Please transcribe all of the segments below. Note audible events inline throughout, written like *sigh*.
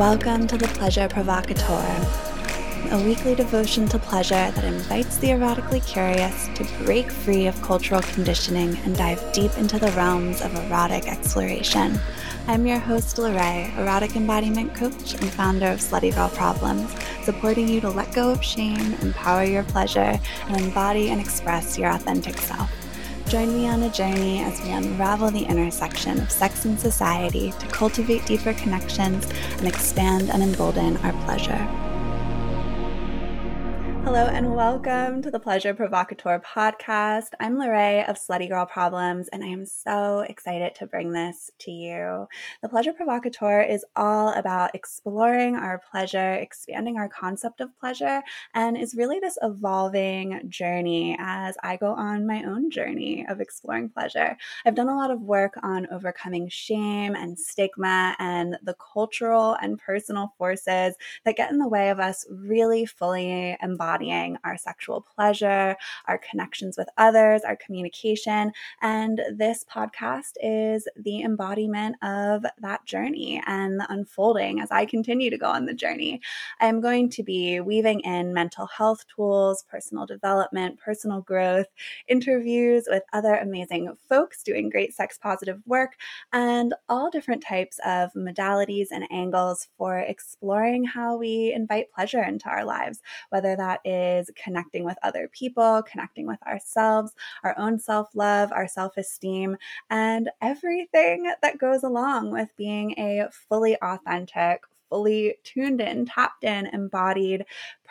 Welcome to the Pleasure Provocateur, a weekly devotion to pleasure that invites the erotically curious to break free of cultural conditioning and dive deep into the realms of erotic exploration. I'm your host, Lorrae, erotic embodiment coach and founder of Slutty Girl Problems, supporting you to let go of shame, empower your pleasure, and embody and express your authentic self. Join me on a journey as we unravel the intersection of sex and society to cultivate deeper connections and expand and embolden our pleasure. Hello and welcome to the Pleasure Provocateur podcast. I'm Lorrae of Slutty Girl Problems, and I am so excited to bring this to you. The Pleasure Provocateur is all about exploring our pleasure, expanding our concept of pleasure, and is really this evolving journey as I go on my own journey of exploring pleasure. I've done a lot of work on overcoming shame and stigma and the cultural and personal forces that get in the way of us really fully embodying embodying our sexual pleasure, our connections with others, our communication. And this podcast is the embodiment of that journey and the unfolding as I continue to go on the journey. I'm going to be weaving in mental health tools, personal development, personal growth, interviews with other amazing folks doing great sex positive work, and all different types of modalities and angles for exploring how we invite pleasure into our lives, whether that is connecting with other people, connecting with ourselves, our own self love, our self esteem, and everything that goes along with being a fully authentic, fully tuned in, tapped in, embodied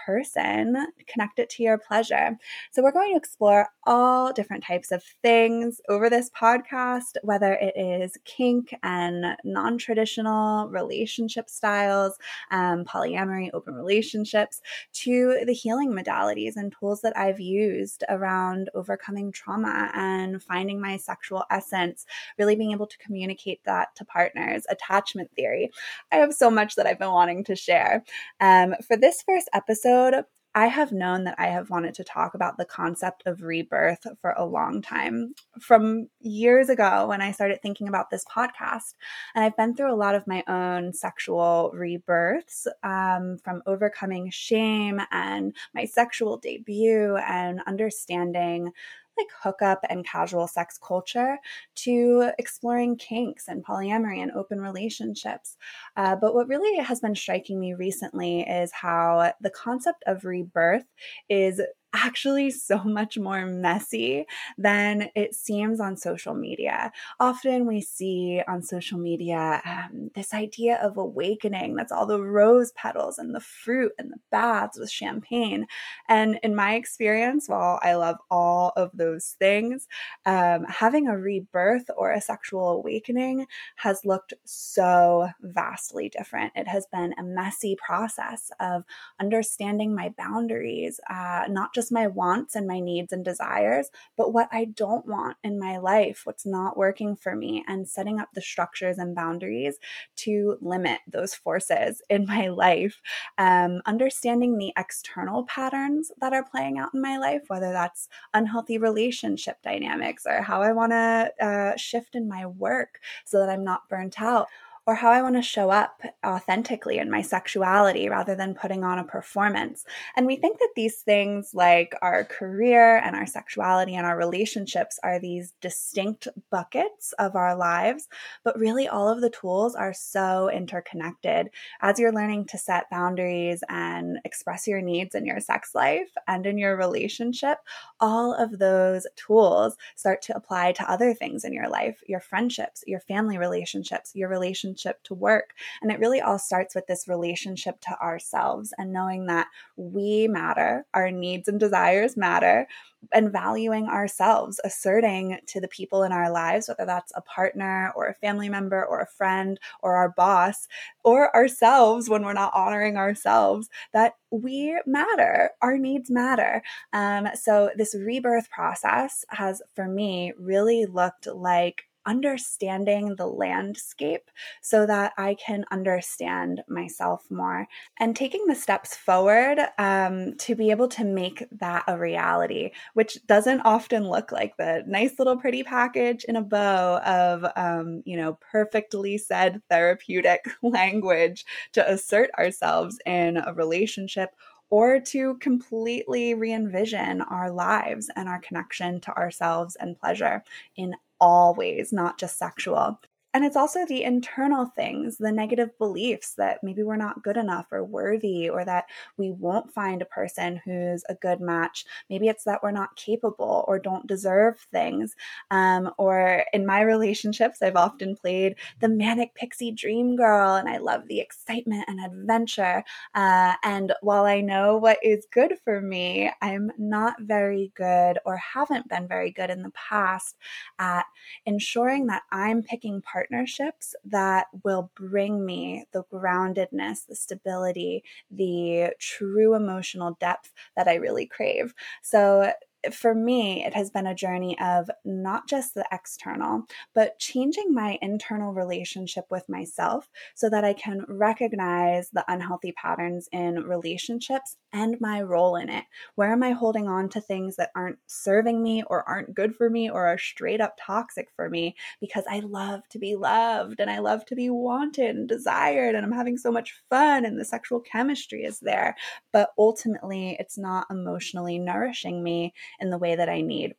person, connect it to your pleasure. So, we're going to explore all different types of things over this podcast, whether it is kink and non traditional relationship styles, um, polyamory, open relationships, to the healing modalities and tools that I've used around overcoming trauma and finding my sexual essence, really being able to communicate that to partners, attachment theory. I have so much that I've been wanting to share. Um, for this first episode, episode, I have known that I have wanted to talk about the concept of rebirth for a long time. From years ago, when I started thinking about this podcast, and I've been through a lot of my own sexual rebirths um, from overcoming shame and my sexual debut and understanding like hookup and casual sex culture to exploring kinks and polyamory and open relationships. Uh, but what really has been striking me recently is how the concept of rebirth is actually so much more messy than it seems on social media. Often we see on social media um, this idea of awakening that's all the rose petals and the fruit and the baths with champagne. And in my experience, while I love all of those things, um, having a rebirth or a sexual awakening has looked so vastly different. It has been a messy process of understanding my boundaries, uh, not just just my wants and my needs and desires, but what I don't want in my life, what's not working for me, and setting up the structures and boundaries to limit those forces *laughs* in my life. Um, understanding the external patterns that are playing out in my life, whether that's unhealthy relationship dynamics or how I want to uh, shift in my work so that I'm not burnt out or how I want to show up authentically in my sexuality rather than putting on a performance. And we think that these things, like our career and our sexuality and our relationships, are these distinct buckets of our lives. But really, all of the tools are so interconnected. As you're learning to set boundaries and express your needs in your sex life and in your relationship, all of those tools start to apply to other things in your life your friendships, your family relationships, your relationships relationship to work. And it really all starts with this relationship to ourselves and knowing that we matter, our needs and desires matter, and valuing ourselves, asserting to the people in our lives, whether that's a partner or a family member or a friend or our boss or ourselves when we're not honoring ourselves, that we matter, our needs matter. Um, so, this rebirth process has, for me, really looked like understanding the landscape so that I can understand myself more and taking the steps forward um, to be able to make that a reality, which doesn't often look like the nice little pretty package in a bow of, um, you know, perfectly said therapeutic *laughs* language to assert ourselves in a relationship or to completely re envision our lives and our connection to ourselves and pleasure in all ways, not just sexual. And it's also the internal things, the negative beliefs that maybe we're not good enough or worthy, or that we won't find a person who's a good match. Maybe it's that we're not capable or don't deserve things. Um, or in my relationships, I've often played the manic pixie dream girl, and I love the excitement and adventure. Uh, and while I know what is good for me, I'm not very good or haven't been very good in the past at ensuring that I'm picking partners partnerships that will bring me the groundedness, the stability, the true emotional depth that I really crave. So, for me, it has been a journey of not just the external, but changing my internal relationship with myself so that I can recognize the unhealthy patterns in relationships and my role in it. Where am I holding on to things that aren't serving me or aren't good for me or are straight up toxic for me because I love to be loved and I love to be wanted and desired and I'm having so much fun and the sexual chemistry is there. But ultimately, it's not emotionally nourishing me in the way that I need.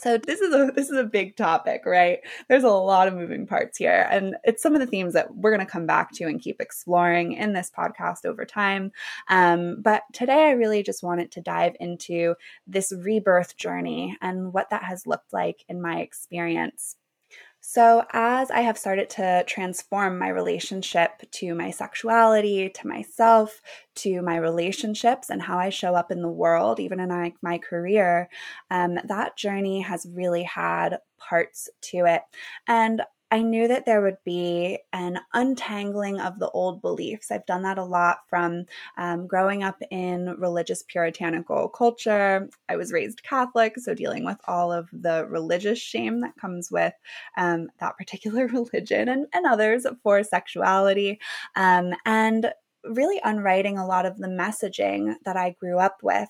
So this is a this is a big topic, right? There's a lot of moving parts here and it's some of the themes that we're going to come back to and keep exploring in this podcast over time. Um, but today I really just wanted to dive into this rebirth journey and what that has looked like in my experience. So, as I have started to transform my relationship to my sexuality, to myself, to my relationships, and how I show up in the world, even in my, my career, um, that journey has really had parts to it. And I knew that there would be an untangling of the old beliefs. I've done that a lot from um, growing up in religious puritanical culture. I was raised Catholic, so dealing with all of the religious shame that comes with um, that particular *laughs* religion and, and others for sexuality. Um, and really unwriting a lot of the messaging that I grew up with.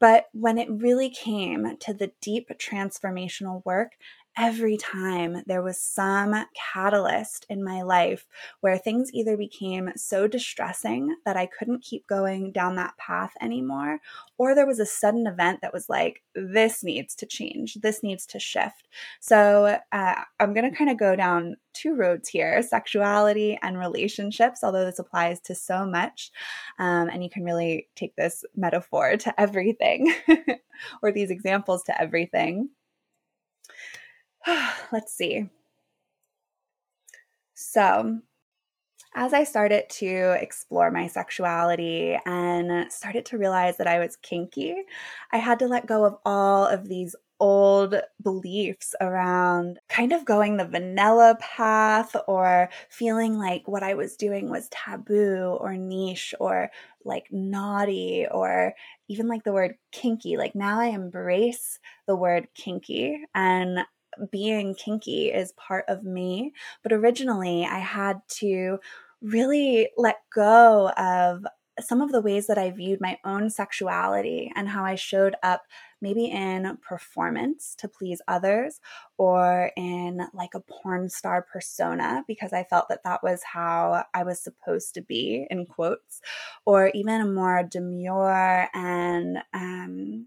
But when it really came to the deep transformational work, every time there was some catalyst in my life where things either became so distressing that I couldn't keep going down that path anymore, or there was a sudden event that was like, this needs to change, this needs to shift. So uh, I'm going to kind of go down two roads here sexuality and relationships, although this applies to so much. Um, and you can really take this metaphor to everything *laughs* or these examples to everything. *sighs* let's see. So, as I started to explore my sexuality and started to realize that I was kinky, I had to let go of all of these old beliefs around kind of going the vanilla path or feeling like what I was doing was taboo or niche or like naughty or even like the word kinky. Like now I embrace the word kinky and being kinky is part of me. But originally, I had to really let go of some of the ways that I viewed my own sexuality and how I showed up maybe in performance to please others or in like a porn star persona because I felt that that was how I was supposed to be in quotes or even a more demure and um,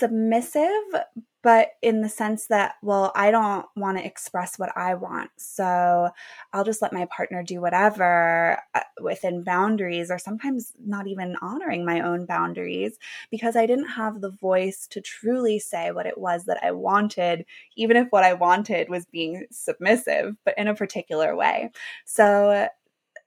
submissive but in the sense that, well, I don't want to express what I want. So I'll just let my partner do whatever uh, within boundaries, or sometimes not even honoring my own boundaries because I didn't have the voice to truly say what it was that I wanted, even if what I wanted was being submissive, but in a particular way. So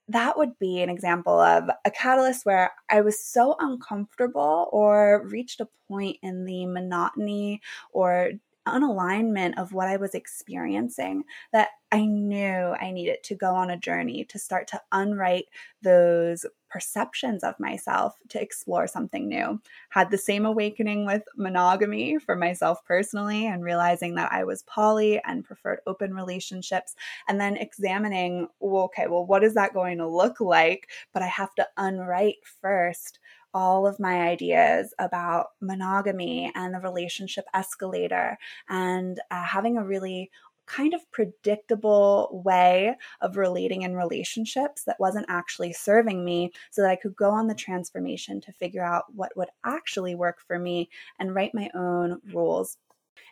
that would be an example of a catalyst where I was so uncomfortable or reached a point in the monotony or unalignment of what I was experiencing that I knew I needed to go on a journey to start to unwrite those perceptions of myself to explore something new. Had the same awakening with monogamy for myself personally and realizing that I was poly and preferred open relationships and then examining, okay, well, what is that going to look like? But I have to unwrite first all of my ideas about monogamy and the relationship escalator and uh, having a really kind of predictable way of relating in relationships that wasn't actually serving me so that I could go on the transformation to figure out what would actually work for me and write my own rules.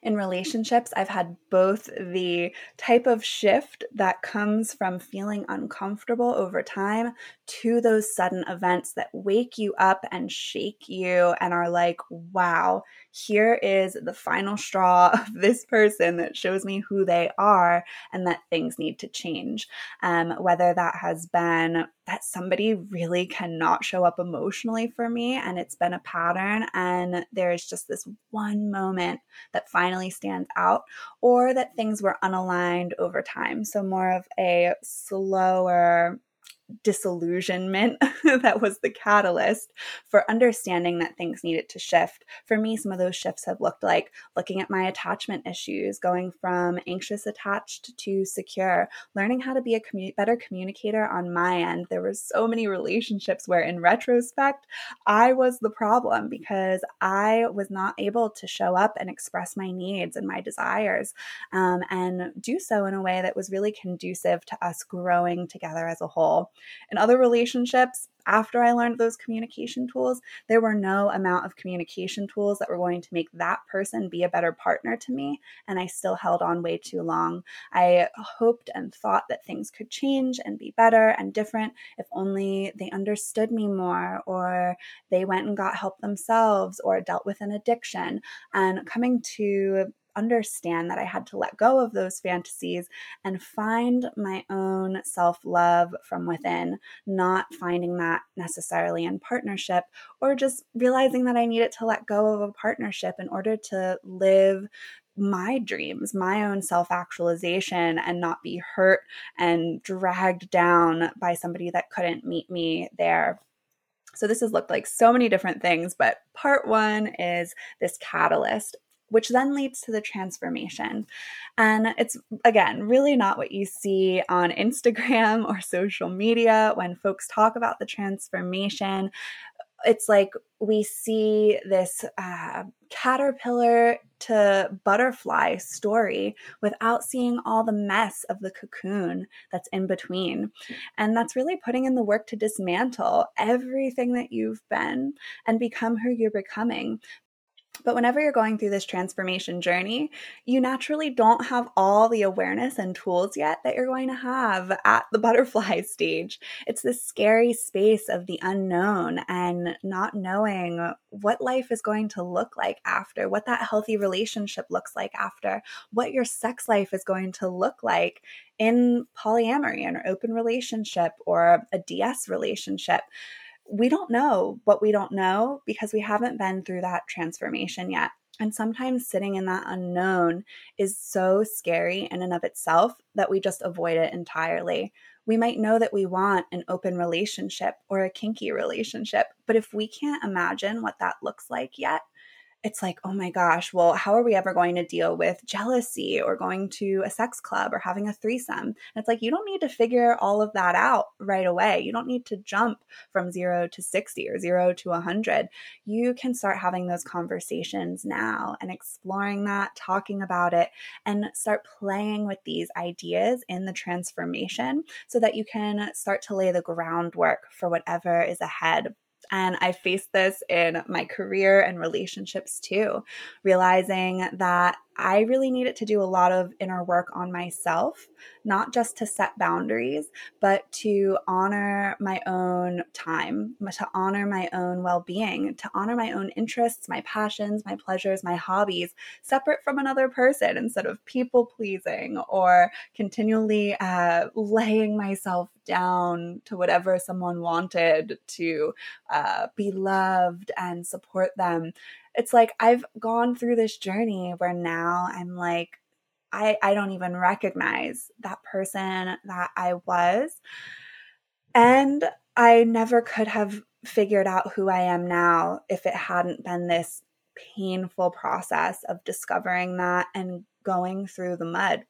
In relationships, I've had both the type of shift that comes from feeling uncomfortable over time to those sudden events that wake you up and shake you and are like, wow, here is the final straw *laughs* of this person that shows me who they are and that things need to change. Um, whether that has been that somebody really cannot show up emotionally for me and it's been a pattern and there's just this one moment that finally stands out, or that things were unaligned over time. So, more of a slower disillusionment *laughs* that was the catalyst for understanding that things needed to shift. For me, some of those shifts have looked like looking at my attachment issues, going from anxious attached to secure, learning how to be a commu- better communicator on my end. There were so many relationships where, in retrospect, I was the problem because I was not able to show up and express my needs and my desires um, and do so in a way that was really conducive to us growing together as a whole. In other relationships, after I learned those communication tools, there were no amount of communication tools that were going to make that person be a better partner to me. And I still held on way too long. I hoped and thought that things could change and be better and different if only they understood me more or they went and got help themselves or dealt with an addiction. And coming to understand that I had to let go of those fantasies and find my own self love from within, not finding that necessarily in partnership, or just realizing that I needed to let go of a partnership in order to live my dreams, my own self actualization, and not be hurt and dragged down by somebody that couldn't meet me there. So, this has looked like so many different things, but part one is this catalyst which then leads to the transformation. And it's, again, really not what you see on *laughs* Instagram or social media when folks talk about the transformation. It's like we see this uh, caterpillar to butterfly story without seeing all the mess of the cocoon that's in between. And that's really putting in the work to dismantle everything that you've been and become who you're becoming. But whenever you're going through this transformation journey, you naturally don't have all the awareness and tools yet that you're going to have at the *laughs* butterfly stage. It's this scary space of the unknown and not knowing what life is going to look like after, what that healthy relationship looks like after, what your sex life is going to look like in polyamory, an open relationship, or a DS relationship we don't know what we don't know because we haven't been through that transformation yet. And sometimes sitting in that unknown is so scary in and of itself that we just avoid it entirely. We might know that we want an open relationship or a kinky relationship, but if we can't imagine what that looks like yet, it's like, oh my gosh, well, how are we ever going to deal with jealousy or going to a sex club or having a threesome? And it's like, you don't need to figure all of that out right away. You don't need to jump from zero to 60 or zero to 100. You can start having those conversations now and exploring that, talking about it, and start playing with these ideas in the transformation so that you can start to lay the groundwork for whatever is ahead and I faced this in my career and relationships too, realizing that I really needed to do a lot of inner work on myself, not just to set boundaries, but to honor my own time, to honor my own well being, to honor my own interests, my passions, my pleasures, my hobbies, separate from another person instead of people pleasing or continually uh, laying myself down to whatever someone wanted to uh, be loved and support them it's like I've gone through this journey where now I'm like, I, I don't even recognize that person that I was. And I never could have figured out who I am now if it hadn't been this painful process of discovering that and going through the mud.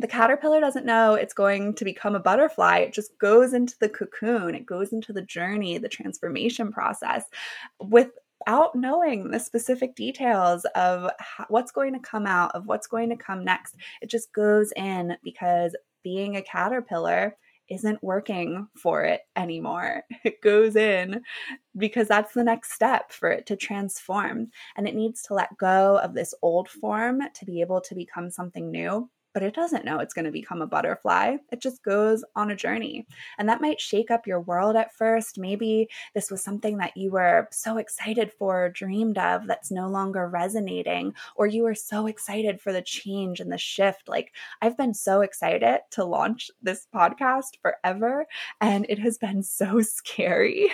The caterpillar doesn't know it's going to become a butterfly. It just goes into the cocoon, it goes into the journey, the transformation process without knowing the specific details of how, what's going to come out, of what's going to come next. It just goes in because being a caterpillar isn't working for it anymore. *laughs* It goes in because that's the next step for it to transform. And it needs to let go of this old form to be able to become something new but it doesn't know it's going to become a butterfly. It just goes on a journey. And that might shake up your world at first. Maybe this was something that you were so excited for, dreamed of, that's no longer resonating, or you were so excited for the change and the shift. Like, I've been so excited to launch this podcast forever, and it has been so *laughs* scary.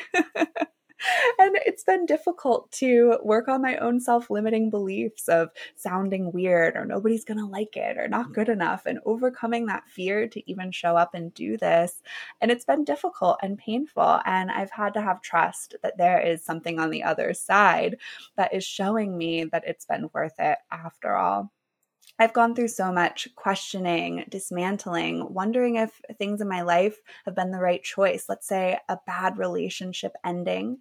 *laughs* and it's been difficult to work on my own self limiting beliefs of sounding weird or nobody's going to like it or not good enough and overcoming that fear to even show up and do this. And it's been difficult and painful. And I've had to have trust that there is something on the other side that is showing me that it's been worth it after all. I've gone through so much questioning, dismantling, wondering if things in my life have been the right choice. Let's say a bad relationship ending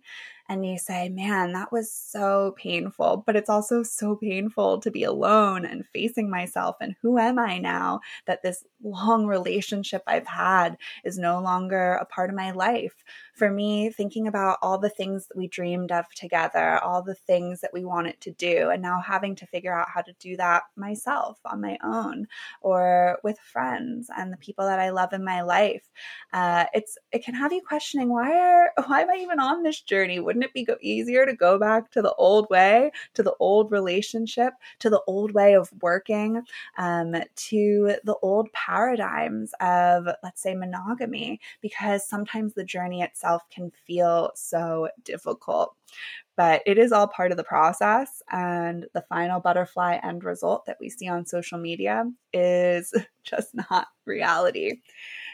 and you say, man, that was so painful. But it's also so painful to be alone and facing myself. And who am I now that this long relationship I've had is no longer a part of my life? For me, thinking about all the things that we dreamed of together, all the things that we wanted to do, and now having to figure out how to do that myself on my own or with friends and the people that I love in my life. Uh, it's it can have you questioning why are *laughs* why am I even on this journey? Wouldn't it be go- easier to go back to the old way, to the old relationship, to the old way of working, um, to the old paradigms of, let's say, monogamy? Because sometimes the journey itself can feel so difficult. But it is all part of the process. And the final butterfly end result that we see on social media is *laughs* just not reality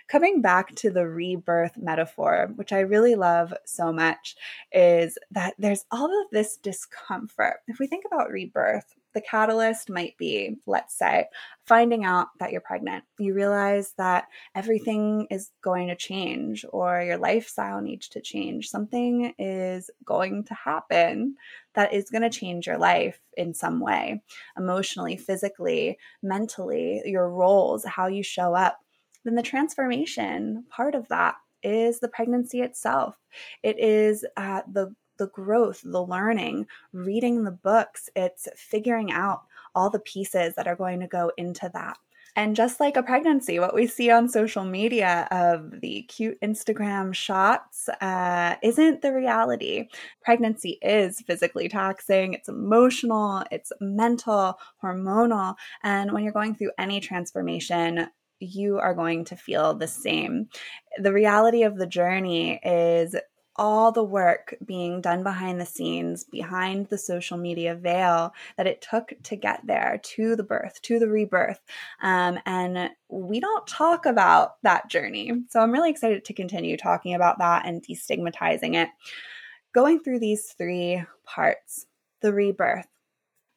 coming back to the rebirth metaphor, which I really love so much, is that there's all of this discomfort. If we think about rebirth, the catalyst might be, let's say, finding out that you're pregnant. You realize that everything is going to change or your lifestyle needs to change. Something is going to happen that is going to change your life in some way emotionally, physically, mentally, your roles, how you show up then the transformation part of that is the pregnancy itself. It is uh, the the growth, the learning, reading the books. It's figuring out all the pieces that are going to go into that. And just like a pregnancy, what we see on social media of the cute Instagram shots uh, isn't the reality. Pregnancy is physically taxing, it's emotional, it's mental, hormonal. And when you're going through any transformation, you are going to feel the same. The reality of the journey is all the work being done behind the scenes, behind the social media veil that it took to get there to the birth, to the rebirth. Um, and we don't talk about that journey. So I'm really excited to continue talking about that and destigmatizing it. Going through these three parts the rebirth,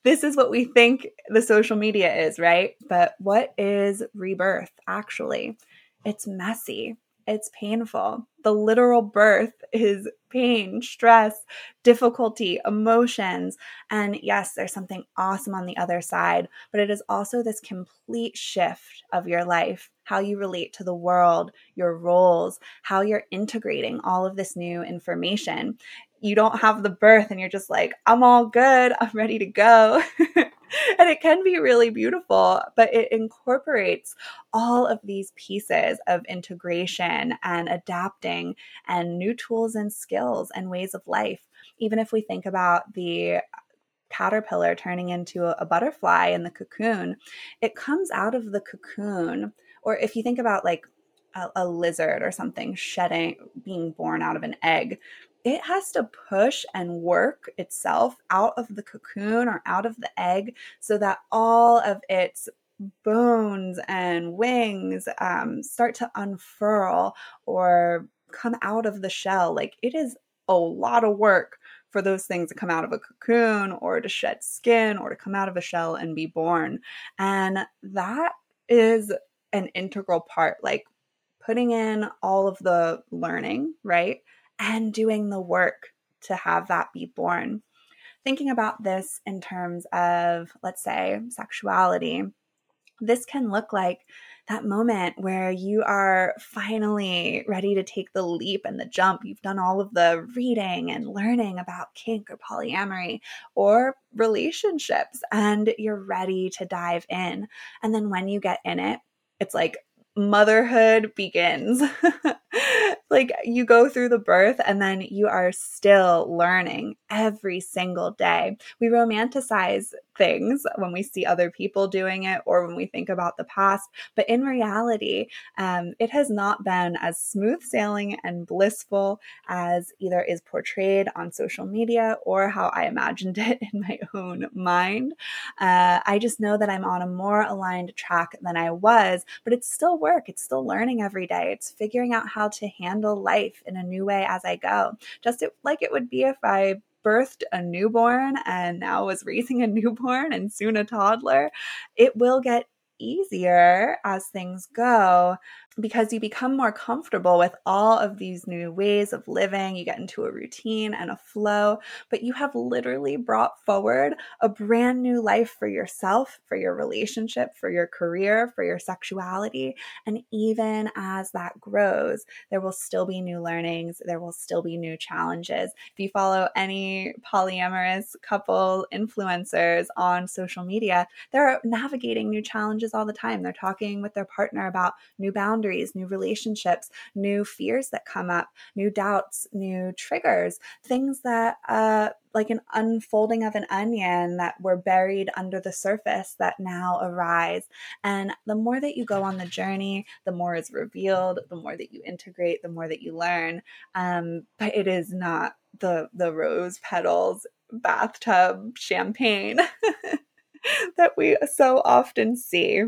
this is what we think the social media is, right? But what is rebirth actually? It's messy. It's painful. The literal birth is pain, stress, difficulty, emotions. And yes, there's something awesome on the other side, but it is also this complete shift of your life, how you relate to the world, your roles, how you're integrating all of this new information you don't have the birth and you're just like, I'm all good, I'm ready to go. *laughs* and it can be really beautiful, but it incorporates all of these pieces of integration and adapting and new tools and skills and ways of life. Even if we think about the caterpillar turning into a, butterfly in the cocoon, it comes out of the cocoon. Or if you think about like a, a lizard or something shedding, being born out of an egg, it has to push and work itself out of the cocoon or out of the egg so that all of its bones and wings um, start to unfurl or come out of the shell. Like it is a lot of work for those things to come out of a cocoon or to shed skin or to come out of a shell and be born. And that is an integral part, like putting in all of the learning, right? And doing the work to have that be born. Thinking about this in terms of, let's say, sexuality, this can look like that moment where you are finally ready to take the leap and the jump. You've done all of the reading and learning about kink or polyamory or relationships, and you're ready to dive in. And then when you get in it, it's like motherhood begins. *laughs* like you go through the birth and then you are still learning every single day. We romanticize things when we see other people doing it or when we think about the past. But in reality, um, it has not been as smooth sailing and blissful as either is portrayed on social media or how I imagined *laughs* it in my own mind. Uh, I just know that I'm on a more aligned track than I was, but it's still work. It's still learning every day. It's figuring out how to handle life in a new way as I go, just like it would be if I birthed a newborn and now was raising a *laughs* newborn and soon a toddler, it will get easier as things go because you become more comfortable with all of these new ways of living. You get into a routine and a flow, but you have literally brought forward a brand new life for yourself, for your relationship, for your career, for your sexuality. And even as that grows, there will still be new learnings, there will still be new challenges. If you follow any polyamorous couple influencers on social media, they're navigating new challenges all the time. They're talking with their partner about new boundaries boundaries, new relationships, new fears that come up, new doubts, new triggers, things that, uh, like an unfolding of an onion that were buried under the surface that now arise. And the more that you go on the journey, the more is revealed, the more that you integrate, the more that you learn. Um, but it is not the the rose petals bathtub champagne *laughs* that we so often see.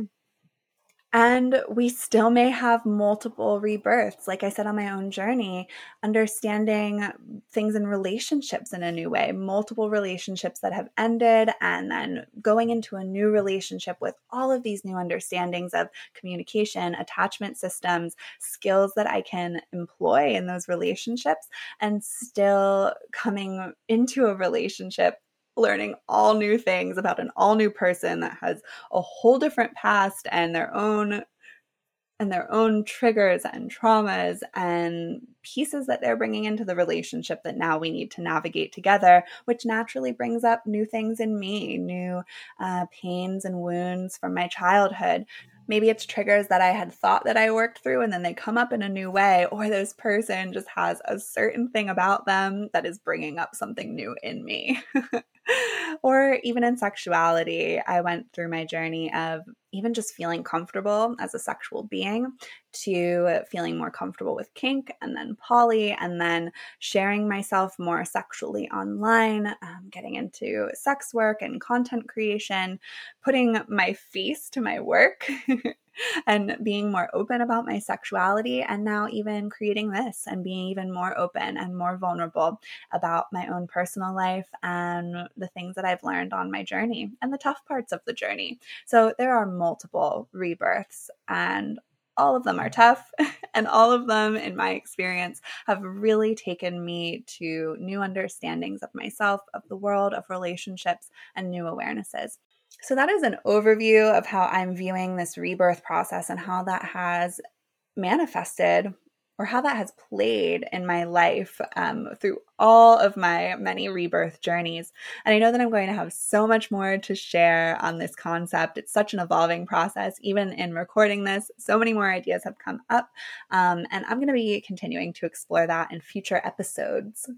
And we still may have multiple rebirths. Like I said on my own journey, understanding things in relationships in a new way, multiple relationships that have ended, and then going into a new relationship with all of these new understandings of communication, attachment systems, skills that I can employ in those relationships, and still coming into a relationship learning all new things about an all new person that has a whole different past and their own and their own triggers and traumas and pieces that they're bringing into the relationship that now we need to navigate together, which naturally brings up new things in me, new uh, pains and wounds from my childhood. Maybe it's triggers that I had thought that I worked through and then they come up in a new way, or this person just has a certain thing about them that is bringing up something new in me. *laughs* or even in sexuality, I went through my journey of even just feeling comfortable as a sexual being to feeling more comfortable with kink and then poly and then sharing myself more sexually online, um, getting into sex work and content creation, putting my face to my work. *laughs* and being more open about my sexuality, and now even creating this and being even more open and more vulnerable about my own personal life and the things that I've learned on my journey and the tough parts of the journey. So there are multiple rebirths, and all of them are tough, *laughs* and all of them, in my experience, have really taken me to new understandings of myself, of the world, of relationships, and new awarenesses. So, that is an overview of how I'm viewing this rebirth process and how that has manifested or how that has played in my life um, through all of my many rebirth journeys. And I know that I'm going to have so much more to share on this concept. It's such an evolving process. Even in recording this, so many more ideas have come up. Um, and I'm going to be continuing to explore that in future episodes.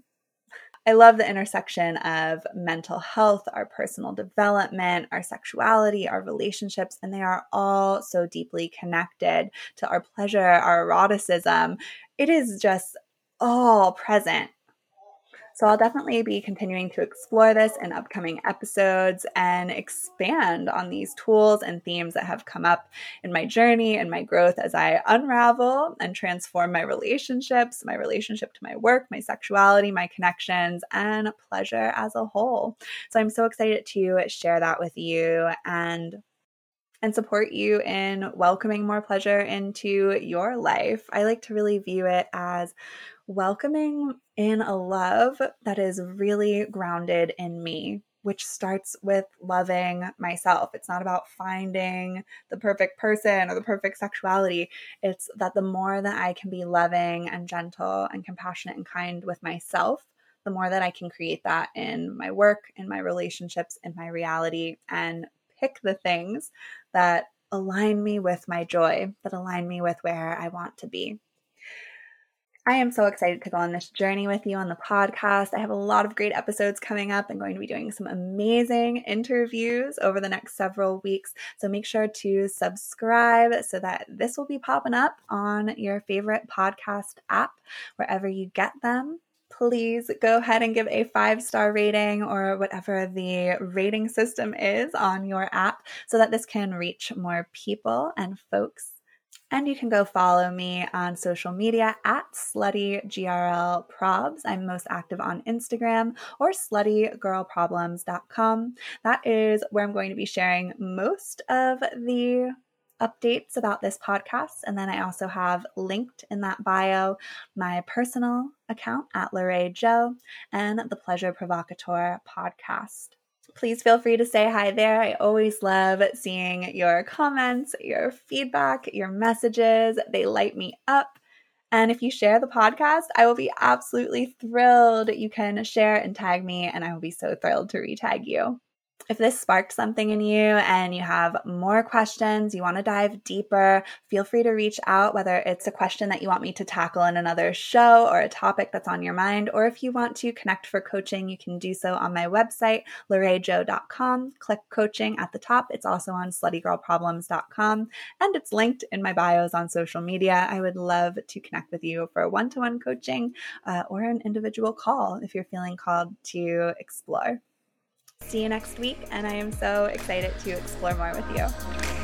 I love the intersection of mental health, our personal development, our sexuality, our relationships, and they are all so deeply connected to our pleasure, our eroticism. It is just all present So I'll definitely be continuing to explore this in upcoming episodes and expand on these tools and themes that have come up in my journey and my growth as I unravel and transform my relationships, my relationship to my work, my sexuality, my connections, and pleasure as a whole. So I'm so excited to share that with you and and support you in welcoming more pleasure into your life. I like to really view it as welcoming in a love that is really grounded in me, which starts with loving myself. It's not about finding the perfect person or the perfect sexuality. It's that the more that I can be loving and gentle and compassionate and kind with myself, the more that I can create that in my work, in my relationships, in my reality, and pick the things that align me with my joy, that align me with where I want to be. I am so excited to go on this journey with you on the podcast. I have a lot of great episodes coming up. I'm going to be doing some amazing interviews over the next several weeks. So make sure to subscribe so that this will be popping up on your favorite podcast app, wherever you get them please go ahead and give a five star rating or whatever the rating system is on your app so that this can reach more people and folks and you can go follow me on social media at sluttygrlprobs. I'm most active on Instagram or sluttygirlproblems.com. That is where I'm going to be sharing most of the updates about this podcast. And then I also have linked in that bio my personal account at Lorrae Jo and the Pleasure Provocateur podcast please feel free to say hi there. I always love seeing your comments, your feedback, your messages. They light me up. And if you share the podcast, I will be absolutely thrilled. You can share and tag me, and I will be so thrilled to retag you. If this sparked something in you and you have more questions, you want to dive deeper, feel free to reach out, whether it's a question that you want me to tackle in another show or a topic that's on your mind, or if you want to connect for coaching, you can do so on my website, lorraejo.com. Click coaching at the top. It's also on sluttygirlproblems.com and it's linked in my bios on social media. I would love to connect with you for one to one coaching uh, or an individual call if you're feeling called to explore. See you next week, and I am so excited to explore more with you.